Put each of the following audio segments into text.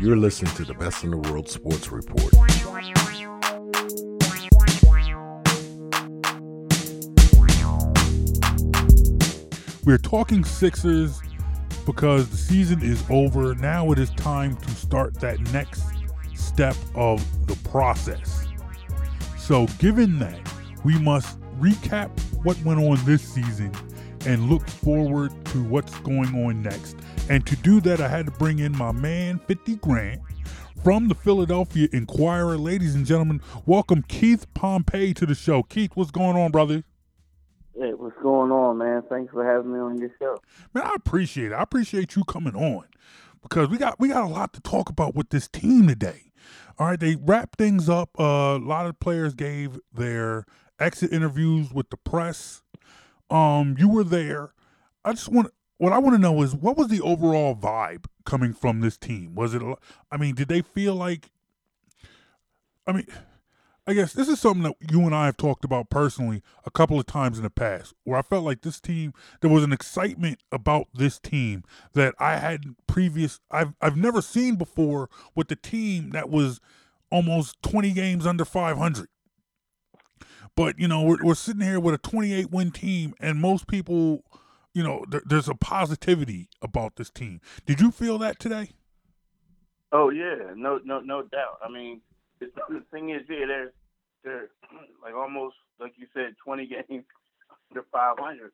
You're listening to the Best in the World Sports Report. We're talking Sixers because the season is over. Now it is time to start that next step of the process. So, given that, we must recap what went on this season and look forward to what's going on next. And to do that, I had to bring in my man, 50 Grant, from the Philadelphia Inquirer. Ladies and gentlemen, welcome Keith Pompey to the show. Keith, what's going on, brother? Hey, what's going on, man? Thanks for having me on your show. Man, I appreciate it. I appreciate you coming on because we got we got a lot to talk about with this team today. All right, they wrapped things up. Uh, a lot of players gave their exit interviews with the press. Um, you were there. I just want what I want to know is what was the overall vibe coming from this team? Was it? I mean, did they feel like? I mean, I guess this is something that you and I have talked about personally a couple of times in the past, where I felt like this team, there was an excitement about this team that I had previous, I've I've never seen before with the team that was almost 20 games under 500. But you know, we're we're sitting here with a 28 win team, and most people, you know, there, there's a positivity about this team. Did you feel that today? Oh yeah, no no no doubt. I mean the thing is, yeah, they're they're like almost like you said, 20 games under 500,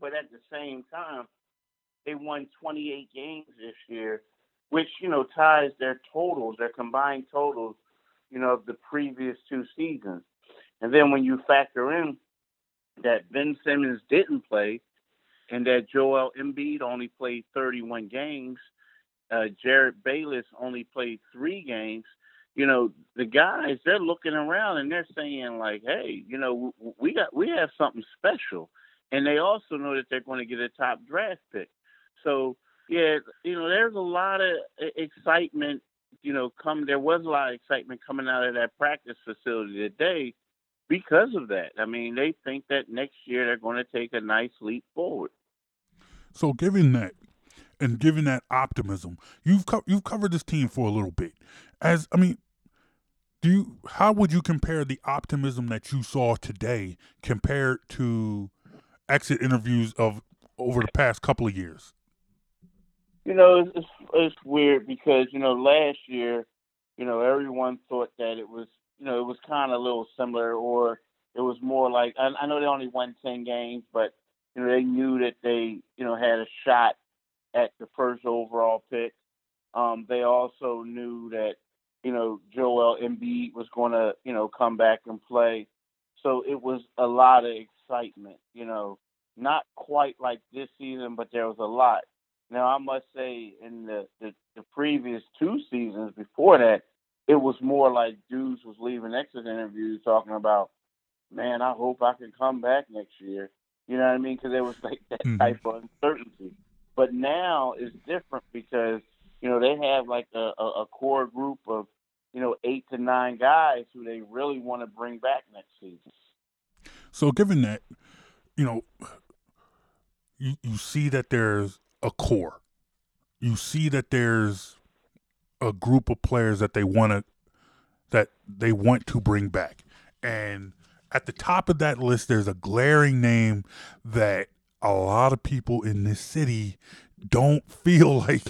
but at the same time, they won 28 games this year, which you know ties their totals, their combined totals, you know, of the previous two seasons. And then when you factor in that Ben Simmons didn't play, and that Joel Embiid only played 31 games, uh, Jerryd Bayless only played three games you know, the guys they're looking around and they're saying like, "Hey, you know, we got we have something special," and they also know that they're going to get a top draft pick. So yeah, you know, there's a lot of excitement. You know, come there was a lot of excitement coming out of that practice facility today because of that. I mean, they think that next year they're going to take a nice leap forward. So, given that, and given that optimism, you've co- you've covered this team for a little bit. As I mean, do you how would you compare the optimism that you saw today compared to exit interviews of over the past couple of years? You know, it's, it's, weird because you know last year, you know, everyone thought that it was you know it was kind of a little similar, or it was more like I, I know they only won ten games, but you know they knew that they you know had a shot at the first overall pick. Um, they also knew that you know, Joel Embiid was going to, you know, come back and play. So it was a lot of excitement, you know, not quite like this season, but there was a lot. Now, I must say, in the, the, the previous two seasons before that, it was more like dudes was leaving exit interviews talking about, man, I hope I can come back next year. You know what I mean? Because there was like that mm-hmm. type of uncertainty. But now it's different because you know they have like a, a, a core group of you know, eight to nine guys who they really want to bring back next season. So, given that, you know, you, you see that there's a core, you see that there's a group of players that they want to that they want to bring back, and at the top of that list, there's a glaring name that a lot of people in this city don't feel like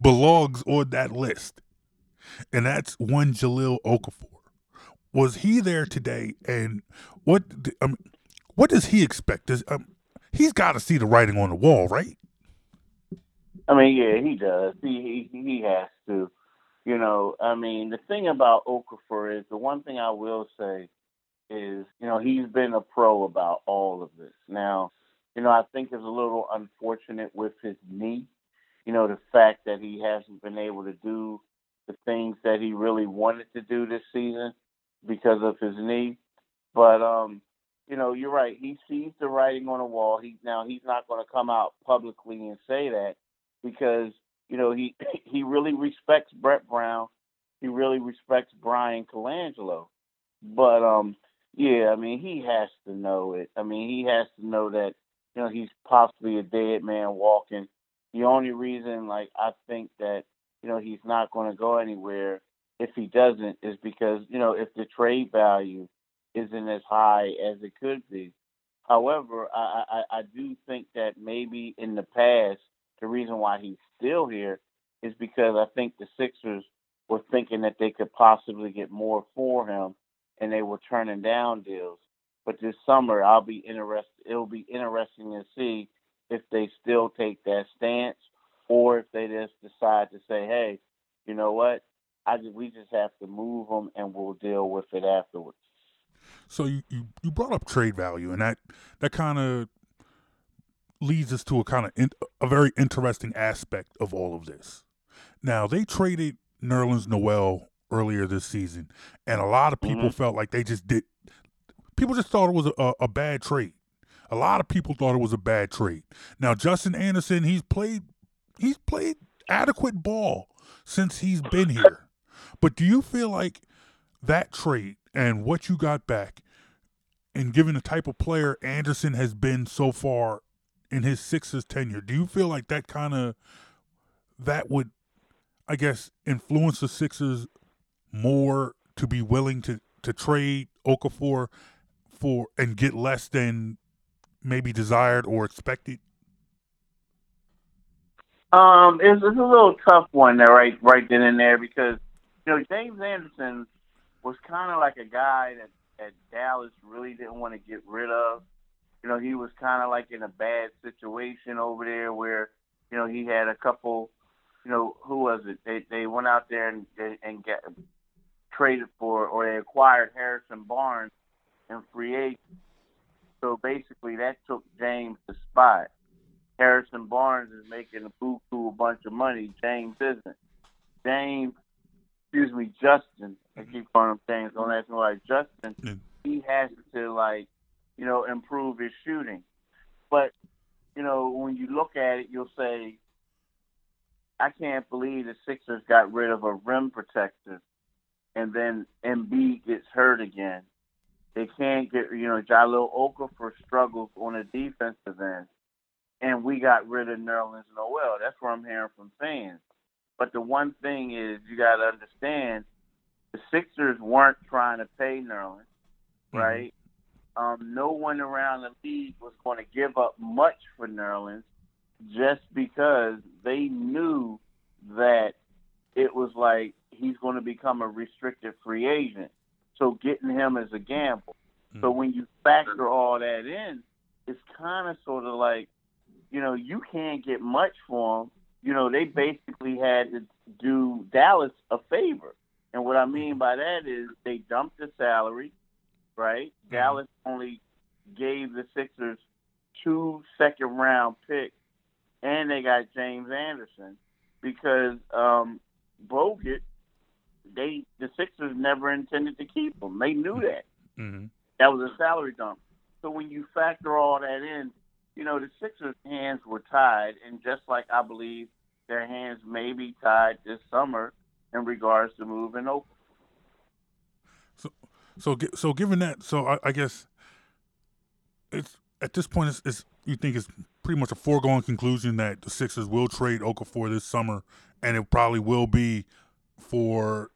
belongs on that list and that's one Jahlil Okafor. Was he there today? And what um, what does he expect? Does, um, he's got to see the writing on the wall, right? I mean, yeah, he does. He he he has to. You know, I mean, the thing about Okafor is the one thing I will say is, you know, he's been a pro about all of this. Now, you know, I think it's a little unfortunate with his knee. You know, the fact that he hasn't been able to do the things that he really wanted to do this season because of his knee. But um, you know, you're right. He sees the writing on the wall. He now he's not going to come out publicly and say that because you know he he really respects Brett Brown. He really respects Bryan Colangelo. But um, yeah, I mean, he has to know it. I mean, he has to know that you know he's possibly a dead man walking. The only reason, like, I think that you know, he's not going to go anywhere if he doesn't is because, you know, if the trade value isn't as high as it could be. However, I, I, I do think that maybe in the past, the reason why he's still here is because I think the Sixers were thinking that they could possibly get more for him and they were turning down deals. But this summer, I'll be interested. It'll be interesting to see if they still take that stance or if they just decide to say, "Hey, you know what? I just, we just have to move them and we'll deal with it afterwards." So you, you, you brought up trade value, and that that kind of leads us to a kind of in, a very interesting aspect of all of this. Now they traded Nerlens Noel earlier this season, and a lot of people mm-hmm. felt like they just did. People just thought it was a, a bad trade. A lot of people thought it was a bad trade. Now Justin Anderson, he's played he's played adequate ball since he's been here. But do you feel like that trade and what you got back, and given the type of player Anderson has been so far in his Sixers tenure, do you feel like that kind of that would, I guess, influence the Sixers more to be willing to to trade Okafor for and get less than maybe desired or expected? Um, it's, it's a little tough one there, right, right then and there, because you know James Anderson was kind of like a guy that that Dallas really didn't want to get rid of. You know, he was kind of like in a bad situation over there, where you know he had a couple. You know, who was it? They they went out there and and get traded for, or they acquired Harrison Barnes in free agent. So basically, that took James' the spot. Harrison Barnes is making a buku a bunch of money. James isn't. James, excuse me, Justin. I keep calling him James. Don't ask me why. Justin. Yeah. He has to like, you know, improve his shooting. But you know, when you look at it, you'll say, I can't believe the Sixers got rid of a rim protector, and then Embiid gets hurt again. They can't get, you know, Jahlil Okafor struggles on the defensive end and we got rid of Nerlens Noel. That's what I'm hearing from fans. But the one thing is, you got to understand, the Sixers weren't trying to pay Nerlens, mm-hmm. right? Um, no one around the league was going to give up much for Nerlens just because they knew that it was like he's going to become a restricted free agent. So getting him is a gamble. Mm-hmm. So when you factor all that in, it's kind of sort of like you know, you can't get much for them. You know, they basically had to do Dallas a favor. And what I mean by that is they dumped the salary, right? Mm-hmm. Dallas only gave the Sixers two second round picks, and they got James Anderson because um, Bogut, they the Sixers never intended to keep him. They knew that. Mm-hmm. That was a salary dump. So when you factor all that in, you know, the Sixers' hands were tied, and just like I believe their hands may be tied this summer in regards to moving over. So, so, so given that, so I, I guess it's at this point, it's, it's, you think it's pretty much a foregone conclusion that the Sixers will trade Okafor this summer, and it probably will be for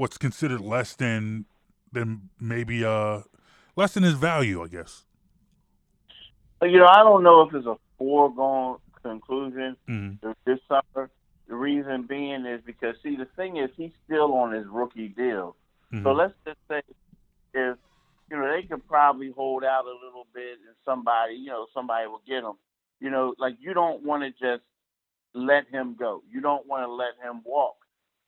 what's considered less than than maybe uh less than his value, I guess you know, I don't know if it's a foregone conclusion mm-hmm. this summer. The reason being is because see, the thing is, he's still on his rookie deal. Mm-hmm. So let's just say if you know they could probably hold out a little bit, and somebody, you know, somebody will get him. You know, like you don't want to just let him go. You don't want to let him walk.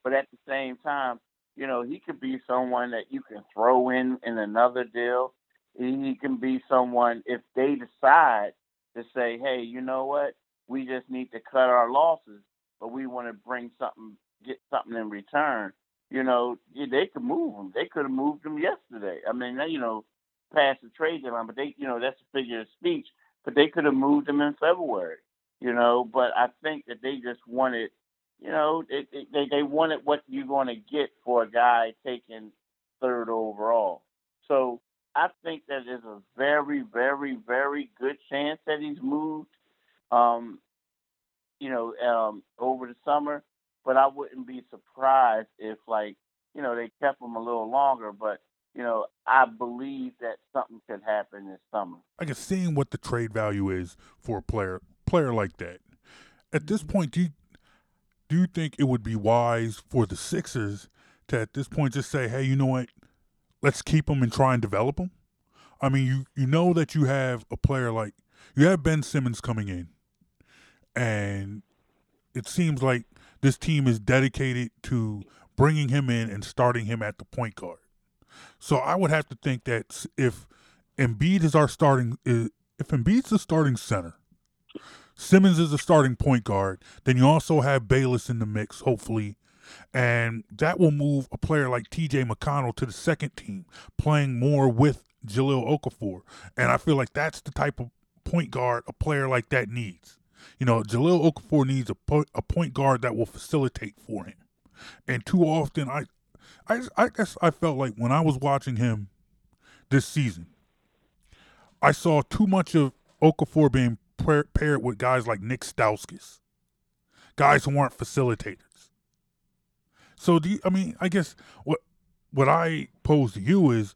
But at the same time, you know, he could be someone that you can throw in in another deal he can be someone if they decide to say, hey, you know what, we just need to cut our losses, but we want to bring something, get something in return. You know, they could move him. They could have moved him yesterday. I mean, you know, past the trade deadline, but they, you know, that's a figure of speech. But they could have moved him in February. You know, but I think that they just wanted, you know, it, it, they they wanted what you're going to get for a guy taking third overall. So I think that there's a very, very, very good chance that he's moved. Um, you know, um, over the summer. but I wouldn't be surprised if like you know they kept him a little longer. But you know, I believe that something could happen this summer. I guess seeing what the trade value is for a player player like that. At this point, do you, do you think it would be wise for the Sixers to at this point just say, "Hey, you know what? Let's keep him and try and develop him." I mean, you you know that you have a player like you have Ben Simmons coming in, and it seems like this team is dedicated to bringing him in and starting him at the point guard. So I would have to think that if Embiid is our starting, if Embiid's the starting center, Simmons is a starting point guard, then you also have Bayless in the mix, hopefully, and that will move a player like T.J. McConnell to the second team, playing more with Jahlil Okafor, and I feel like that's the type of point guard a player like that needs. You know, Jahlil Okafor needs a, po- a point guard that will facilitate for him. And too often, I, I, I guess I felt like when I was watching him this season, I saw too much of Okafor being paired with guys like Nick Stauskas, guys who aren't facilitators. So, do you, I mean, I guess what what I pose to you is,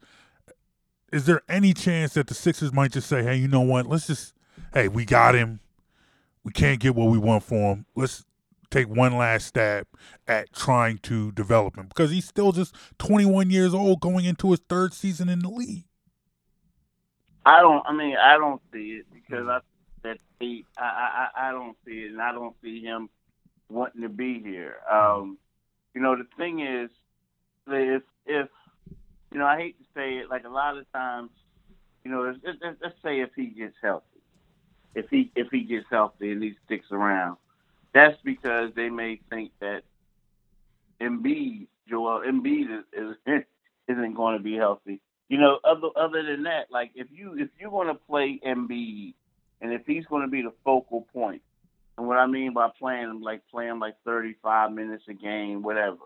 is there any chance that the Sixers might just say, hey, you know what, let's just, hey, we got him we can't get what we want for him. Let's take one last stab at trying to develop him because he's still just 21 years old going into his third season in the league. I don't. I mean, I don't see it because I that. I, I I don't see it, and I don't see him wanting to be here. Um, you know, the thing is, if if you know, I hate to say it, like a lot of times, you know, let's, let's say if he gets healthy if he if he gets healthy and he sticks around. That's because they may think that Embiid, Joel Embiid is, is isn't going to be healthy. You know, other other than that, like if you if you want to play Embiid, and if he's going to be the focal point, and what I mean by playing like playing like 35 minutes a game, whatever,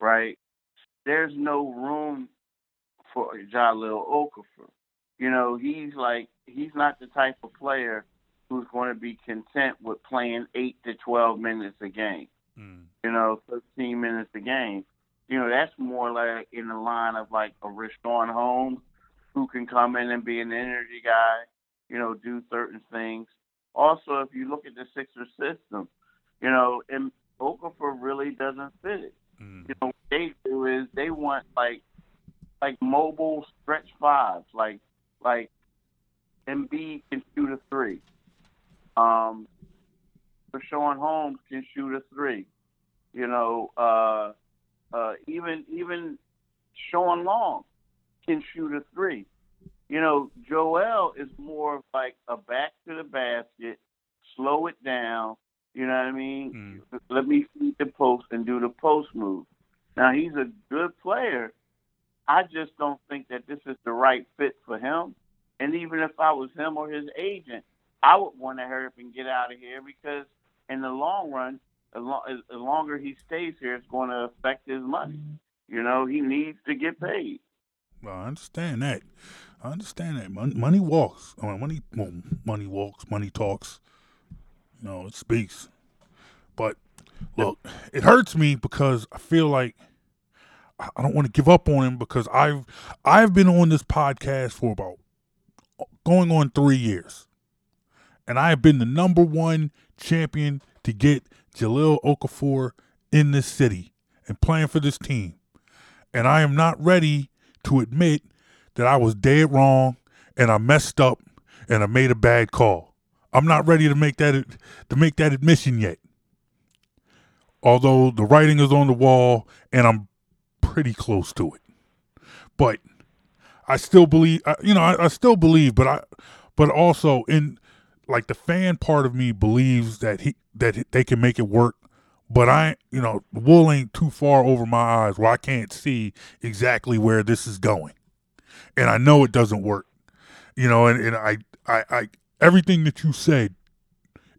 right? There's no room for Jahlil Okafor. You know, he's like he's not the type of player who's going to be content with playing eight to twelve minutes a game. Mm. You know, thirteen minutes a game. You know, that's more like in the line of like a Richaun Holmes, who can come in and be an energy guy. You know, do certain things. Also, if you look at the Sixer system, you know, and Okafor really doesn't fit it. Mm. You know, what they do is they want like like mobile stretch fives, like like Embiid can shoot a three. Um, Sean Holmes can shoot a three. You know, uh, uh, even even Shawn Long can shoot a three. You know, Joel is more of like a back to the basket, slow it down. You know what I mean? Mm. Let me feed the post and do the post move. Now he's a good player. I just don't think that this is the right fit for him. And even if I was him or his agent, I would want to hurry up and get out of here because in the long run, as, long, as, as longer he stays here, it's going to affect his money. You know, he needs to get paid. Well, I understand that. I understand that. Money, walks. I mean, money, well, money walks. Money talks. You know, it speaks. But look, it hurts me because I feel like I don't want to give up on him because I've I've been on this podcast for about going on three years and I have been the number one champion to get Jahlil Okafor in this city and playing for this team. And I am not ready to admit that I was dead wrong and I messed up and I made a bad call. I'm not ready to make that to make that admission yet. Although the writing is on the wall and I'm pretty close to it. But I still believe you know I, I still believe but I but also in like the fan part of me believes that he that they can make it work, but I you know wool ain't too far over my eyes where I can't see exactly where this is going, and I know it doesn't work, you know, and, and I, I I everything that you said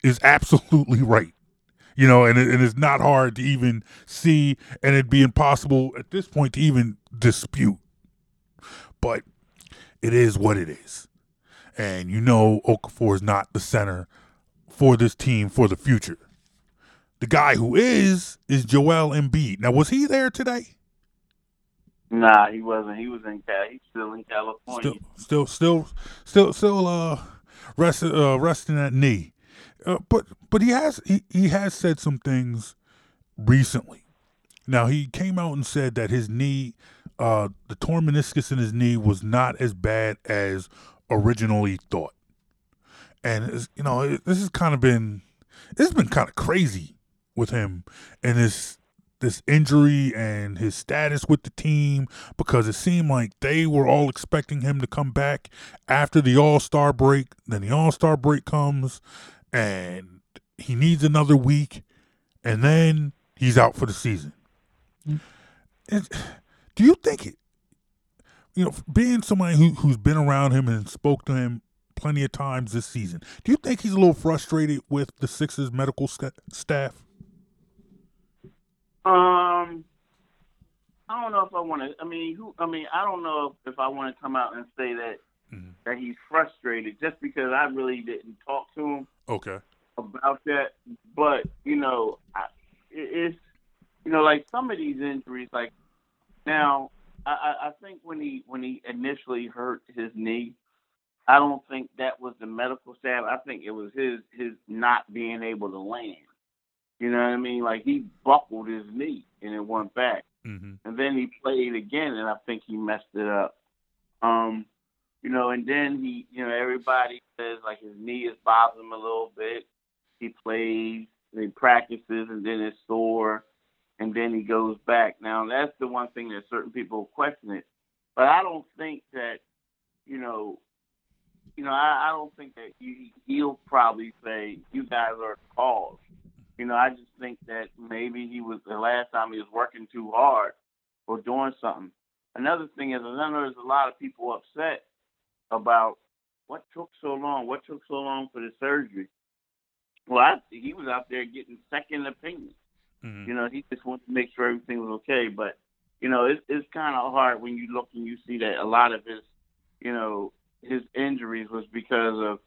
is absolutely right. You know, and, it, and it's not hard to even see, and it'd be impossible at this point to even dispute. But it is what it is and you know Okafor is not the center for this team for the future. The guy who is is Joel Embiid. Now, was he there today? Nah, he wasn't. He was in Cal. He's still in California. Still, still, still, still, still, uh, rest, uh, resting that knee. Uh, but, but he has, he, he has said some things recently. Now he came out and said that his knee, uh, the torn meniscus in his knee was not as bad as originally thought. And you know, this has kind of been, this has been kind of crazy with him and his this injury and his status with the team because it seemed like they were all expecting him to come back after the All Star break. Then the All Star break comes and he needs another week, and then he's out for the season. Mm. do you think it? You know, being somebody who who's been around him and spoke to him plenty of times this season, do you think he's a little frustrated with the Sixers medical st- staff? Um, I don't know if I want to. I mean, who? I mean, I don't know if, if I want to come out and say that mm-hmm. that he's frustrated just because I really didn't talk to him. Okay. About that, but you know, I, it's you know, like some of these injuries, like now, I, I think when he when he initially hurt his knee, I don't think that was the medical staff. I think it was his his not being able to land. You know what I mean? Like he buckled his knee and it went back, mm-hmm. and then he played again, and I think he messed it up. Um, you know, and then he, you know, everybody says like his knee is bothering him a little bit. He plays, he practices, and then it's sore, and then he goes back. Now that's the one thing that certain people question it, but I don't think that, you know, you know, I, I don't think that he, he'll probably say you guys are the cause. You know, I just think that maybe he was the last time he was working too hard or doing something. Another thing is, I know there's a lot of people upset about what took so long. What took so long for the surgery? Well, I, he was out there getting second opinions. Mm-hmm. You know, he just wanted to make sure everything was okay. But you know, it's it's kind of hard when you look and you see that a lot of his, you know, his injuries was because of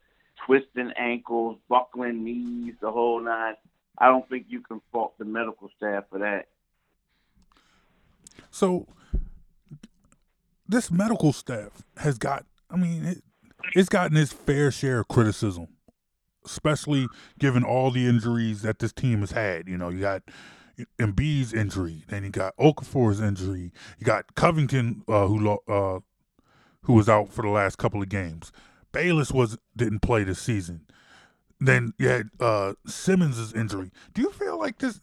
twisting ankles, buckling knees, the whole nine. I don't think you can fault the medical staff for that. So, this medical staff has got, I mean, it, it's gotten its fair share of criticism, especially given all the injuries that this team has had. You know, you got Embiid's injury, then you got Okafor's injury, you got Covington, uh, who uh, who was out for the last couple of games. Bayless was didn't play this season. Then had uh, Simmons' injury. Do you feel like this?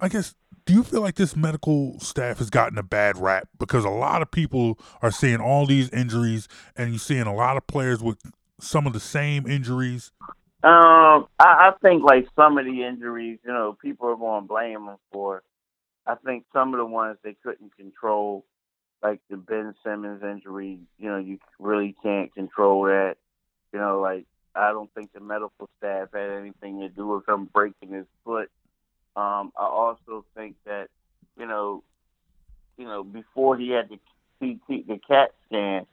I guess. Do you feel like this medical staff has gotten a bad rap because a lot of people are seeing all these injuries, and you're seeing a lot of players with some of the same injuries? Um, I, I think like some of the injuries, you know, people are going to blame them for. I think some of the ones they couldn't control, like the Ben Simmons injury, you know, you really can't control that. You know, like I don't think the medical staff had anything to do with him breaking his foot. Um, I also think that, you know, you know, before he had the CT, the CAT scan,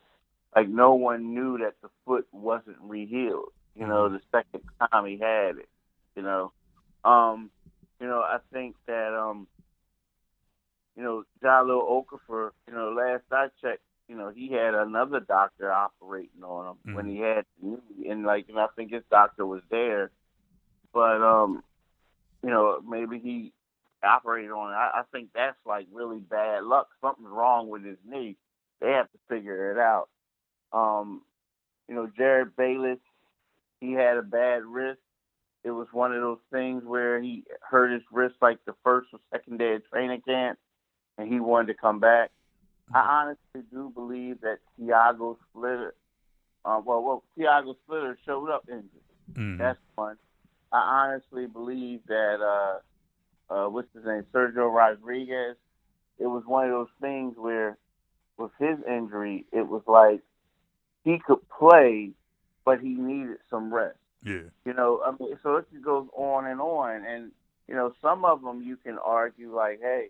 like no one knew that the foot wasn't rehealed. You know, the second time he had it. You know, um, you know, I think that um, you know, Jahlil Okafor, you know, last I checked, you know, he had another doctor operating on him mm-hmm. when he had knee, and like, and I think his doctor was there, but um, you know, maybe he operated on it. I, I think that's like really bad luck. Something's wrong with his knee. They have to figure it out. Um, you know, Jerryd Bayless, he had a bad wrist. It was one of those things where he hurt his wrist like the first or second day of training camp, and he wanted to come back. I honestly do believe that Tiago Splitter, uh, well, well, Tiago Splitter showed up injured. Mm-hmm. That's one. I honestly believe that uh, uh, what's his name, Sergio Rodriguez. It was one of those things where, with his injury, it was like he could play, but he needed some rest. Yeah. You know, I mean, so it just goes on and on, and you know, some of them you can argue like, hey,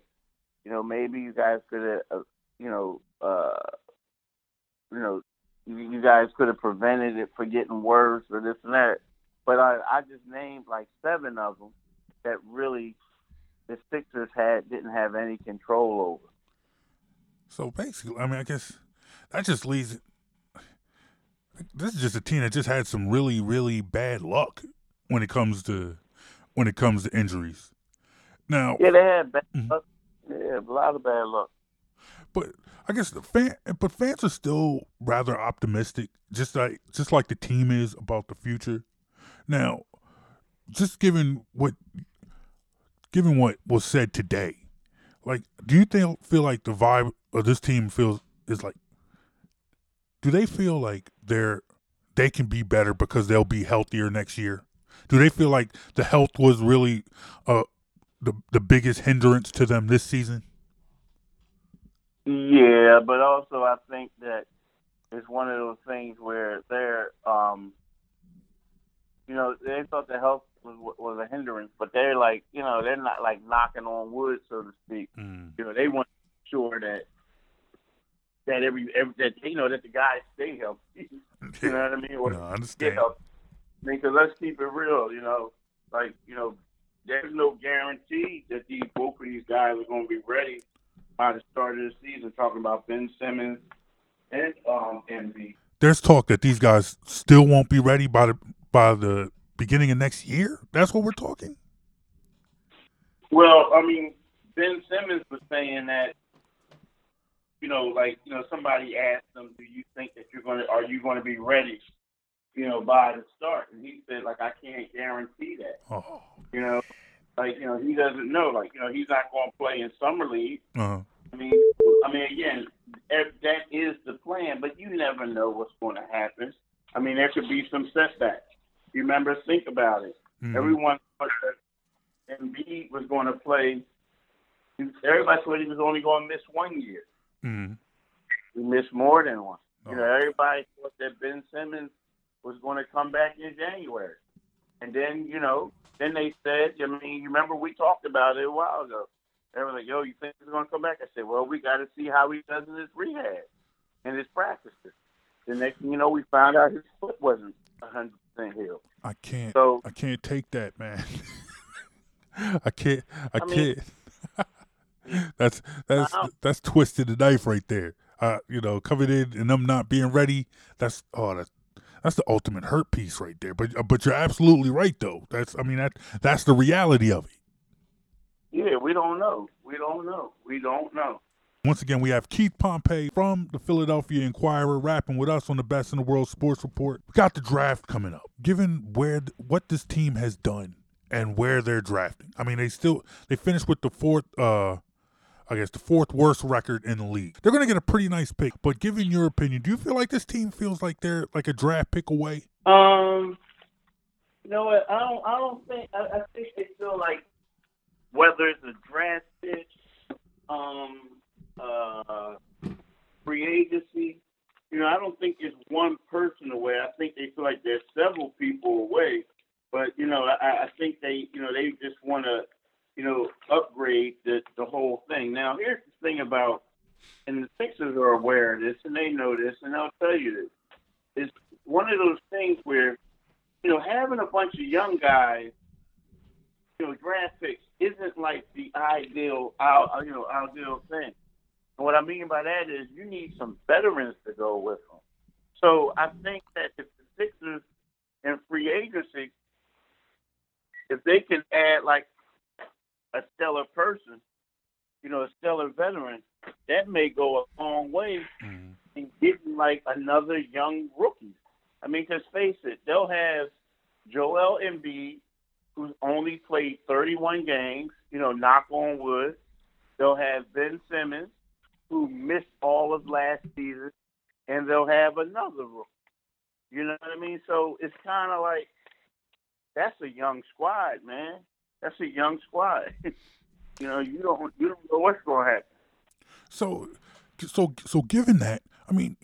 you know, maybe you guys could have uh, you know, uh, you know, you, guys could have prevented it for getting worse or this and that. But I, I just named like seven of them, that really the Sixers had didn't have any control over. So basically, I mean, I guess that just leads. This is just a team that just had some really, really bad luck when it comes to when it comes to injuries. Now, Yeah, they had bad Mhm. luck. Yeah, a lot of bad luck. But I guess the fan, but fans are still rather optimistic, just like just like the team is about the future. Now, just given what given what was said today, like, do you think feel like the vibe of this team feels is like? Do they feel like they're they can be better because they'll be healthier next year? Do they feel like the health was really uh the the biggest hindrance to them this season? Yeah, but also I think that it's one of those things where they're, um, you know, they thought the health was was a hindrance, but they're like, you know, they're not like knocking on wood, so to speak. Mm. You know, they want to make sure that that every, every that you know that the guys stay healthy. You know what I mean? Or No, I understand. healthy. I mean, because let's keep it real. You know, like you know, there's no guarantee that these both of these guys are going to be ready by the start of the season. Talking about Ben Simmons and um Embiid. There's talk that these guys still won't be ready by the by the beginning of next year. That's what we're talking. Well, I mean, Ben Simmons was saying that, you know, like, you know, somebody asked him, do you think that you're going to, are you going to be ready, you know, by the start? And he said, like, I can't guarantee that, Oh, you know, like, you know, he doesn't know, like, you know, he's not going to play in summer league. uh, I mean, I mean, again, that is the plan, but you never know what's going to happen. I mean, there could be some setbacks. You remember, think about it. mhm. Everyone thought that Embiid was going to play. Everybody thought he was only going to miss one year. Mhm. He missed more than one. You know, Oh. everybody thought that Ben Simmons was going to come back in January, and then you know, then they said, I mean, you remember we talked about it a while ago. They were like, "Yo, you think he's going to come back?" I said, "Well, we got to see how he does in his rehab and his practices." The next thing you know, we found out his foot wasn't 100 percent healed. I can't. So I can't take that, man. I can't. I, I mean- can't. that's that's that's twisted the knife right there. Uh, you know, coming in and I'm not being ready. That's oh, that's that's the ultimate hurt piece right there. But uh, but you're absolutely right though. That's I mean that that's the reality of it. Yeah, we don't know. We don't know. We don't know. Once again, we have Keith Pompey from the Philadelphia Inquirer rapping with us on the Best in the World Sports Report. We got the draft coming up. Given where what this team has done and where they're drafting, I mean, they still they finished with the fourth, uh, I guess the fourth worst record in the league. They're going to get a pretty nice pick. But given your opinion, do you feel like this team feels like they're like a draft pick away? Um, you know what? I don't. I don't think. I, I think they feel like whether it's a draft pick, um, uh, free agency. You know, I don't think it's one person away. I think they feel like there's several people away. But you know, I, I think they, you know, they just want to, you know, upgrade the the whole thing. Now, here's the thing about, and the Sixers are aware of this, and they know this, and I'll tell you this. It's one of those things where you know, having a bunch of young guys, you know, draft picks isn't like the ideal, you know, ideal thing. And what I mean by that is you need some veterans to go with them. So I think that if the Sixers in free agency, if they can add like a stellar person, you know, a stellar veteran, that may go a long way mm-hmm. in getting like another young rookie. I mean, because face it, they'll have Joel Embiid, who's only played 31 games, you know, knock on wood. They'll have Ben Simmons, who missed all of last season, and they'll have another rookie. You know what I mean? So it's kind of like that's a young squad, man. That's a young squad. you know, you don't you don't know what's going to happen. So, so, so, given that, I mean,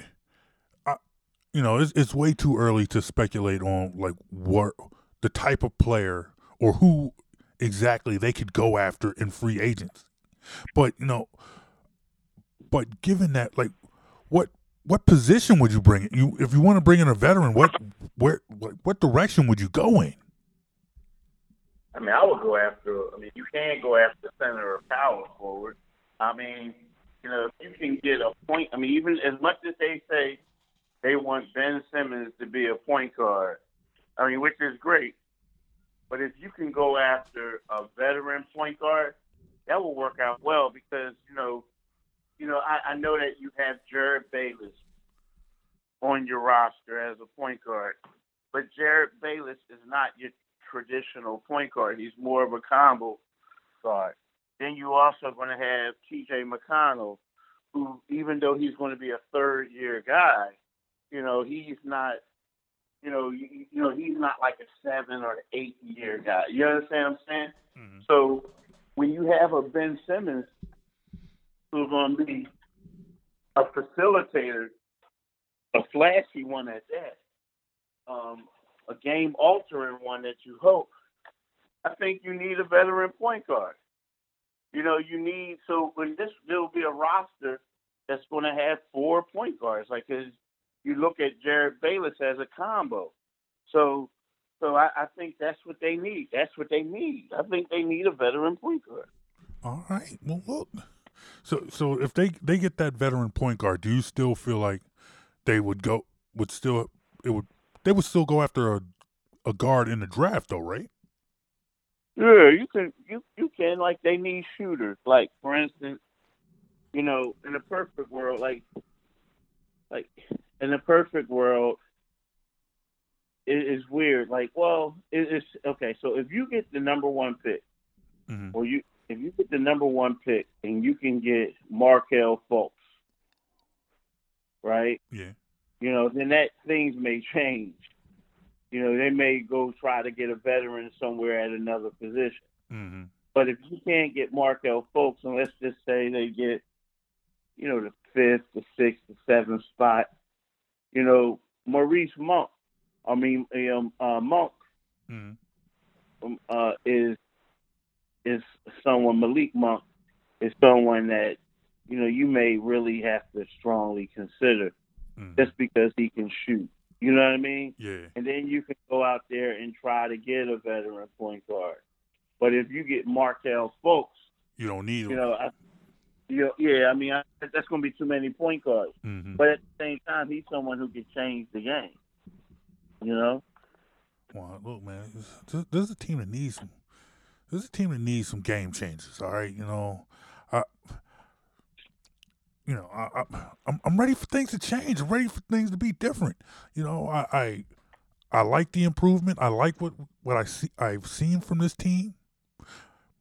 I, you know, it's, it's way too early to speculate on like what the type of player or who exactly they could go after in free agents. But you know, but given that, like, what what position would you bring in? You if you want to bring in a veteran, what where what, what direction would you go in? I mean, I would go after. I mean, you can't go after center or power forward. I mean, you know, if you can get a point. I mean, even as much as they say they want Ben Simmons to be a point guard, I mean, which is great. But if you can go after a veteran point guard, that will work out well because you know, you know, I, I know that you have Jerryd Bayless on your roster as a point guard, but Jerryd Bayless is not your traditional point guard. He's more of a combo guard. Then you also going to have T.J. McConnell, who even though he's going to be a third year guy, you know, he's not you know, you, you know, he's not like a seven or eight year guy. You understand what I'm saying? Mm-hmm. So when you have a Ben Simmons who's going to be a facilitator, a flashy one at that, um, a game altering one that you hope, I think you need a veteran point guard. You know, you need so when this there'll be a roster that's going to have four point guards, like his you look at Jerryd Bayless as a combo. So so I, I, think that's what they need. That's what they need. I think they need a veteran point guard. All right. Well, look. So so if they they get that veteran point guard, do you still feel like they would go would still it would they would still go after a a guard in the draft though, right? Yeah, you can you you can like they need shooters. Like for instance, you know, in a perfect world, like like in the perfect world, it is weird. Like, well, it's okay. So if you get the number one pick, mm-hmm. or you if you get the number one pick and you can get Markelle Fultz, right? Yeah. You know, then that things may change. You know, they may go try to get a veteran somewhere at another position. Mm-hmm. But if you can't get Markelle Fultz, and let's just say they get, you know, the fifth, the sixth, the seventh spot, you know, Maurice Monk, I mean, um, uh, Monk mm um, uh, is is someone Malik Monk is someone that you know you may really have to strongly consider mm just because he can shoot. You know what I mean? Yeah. And then you can go out there and try to get a veteran point guard. But if you get Markelle Fultz, you don't need him. You know, I, yeah, yeah. I mean, I, that's going to be too many point guards. Mm-hmm. But at the same time, he's someone who can change the game. You know. Well, look, man, this, this is a team that needs some. This is a team that needs some game changes. All right, you know, you know, I, I, I'm I'm ready for things to change. I'm ready for things to be different. You know, I, I, I like the improvement. I like what what I see I've seen from this team,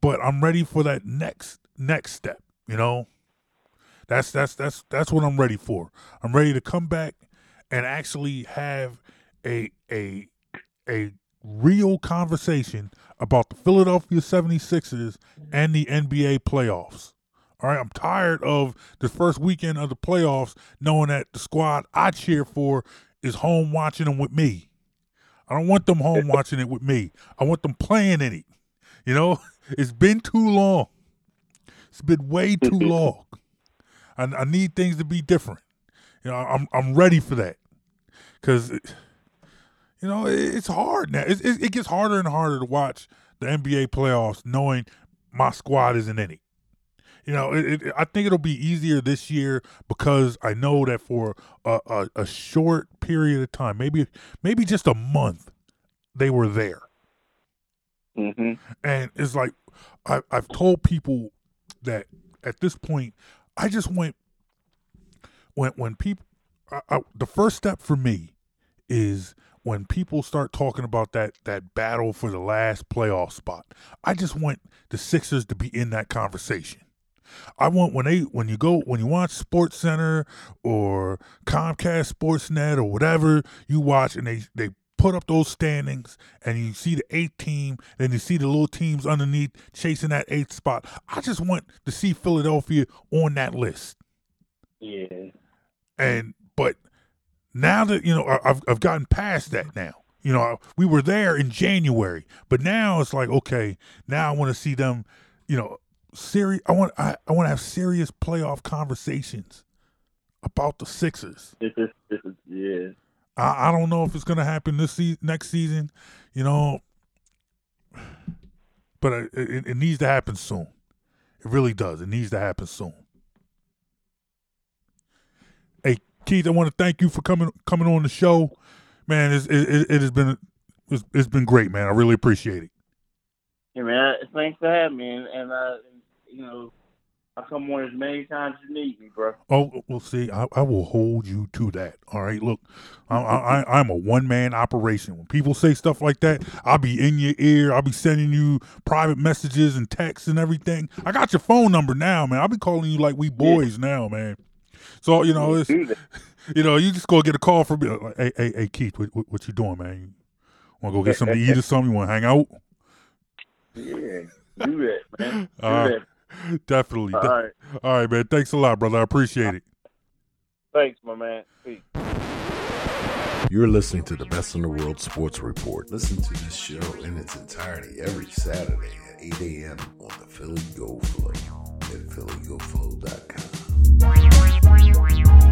but I'm ready for that next next step. You know, that's that's that's that's what I'm ready for. I'm ready to come back and actually have a a a real conversation about the Philadelphia 76ers and the NBA playoffs. All right, I'm tired of the first weekend of the playoffs knowing that the squad I cheer for is home watching them with me. I don't want them home watching it with me. I want them playing in it. You know, it's been too long. It's been way too mm-hmm. long. I, I need things to be different. You know, I'm I'm ready for that because you know it's hard now. It, it, it gets harder and harder to watch the NBA playoffs knowing my squad isn't in it. You know, it, it, I think it'll be easier this year because I know that for a, a, a, short period of time, maybe maybe just a month, they were there. Mm-hmm. And it's like I, I've told people that at this point, I just went when when people I, I, the first step for me is when people start talking about that that battle for the last playoff spot. I just want the Sixers to be in that conversation. I want when they when you go when you watch SportsCenter or Comcast Sportsnet or whatever you watch and they they put up those standings and you see the eighth team, then you see the little teams underneath chasing that eighth spot. I just want to see Philadelphia on that list. Yeah. And but now that you know I've I've gotten past that now. You know, we were there in January, but now it's like okay, now I want to see them, you know, serious I want I, I want to have serious playoff conversations about the Sixers. yeah. I, I don't know if it's going to happen this se- next season. You know, but uh, it, it needs to happen soon. It really does. It needs to happen soon. Hey Keith, I want to thank you for coming coming on the show, man. It's, it, it has been it's, it's been great, man. I really appreciate it. Yeah, man. Thanks for having me, and, and uh, you know, I'll come on as many times as you need me, bro. Oh, well, see, I, I will hold you to that. All right, look, I, I, I'm a one man operation. When people say stuff like that, I'll be in your ear. I'll be sending you private messages and texts and everything. I got your phone number now, man. I'll be calling you like we boys yeah. now, man. So you know, it's you know, you just go get a call from me. Like, hey, hey, hey, Keith, what, what, what you doing, man? Want to go get something to eat or something? You want to hang out? Yeah, do that, man. Do uh, that. Definitely. All right. All right, man. Thanks a lot, brother. I appreciate it. Thanks, my man. Peace. You're listening to the Best in the World Sports Report. Listen to this show in its entirety every Saturday at 8 a.m. on the Philly Go Flow at phillygoflow.com.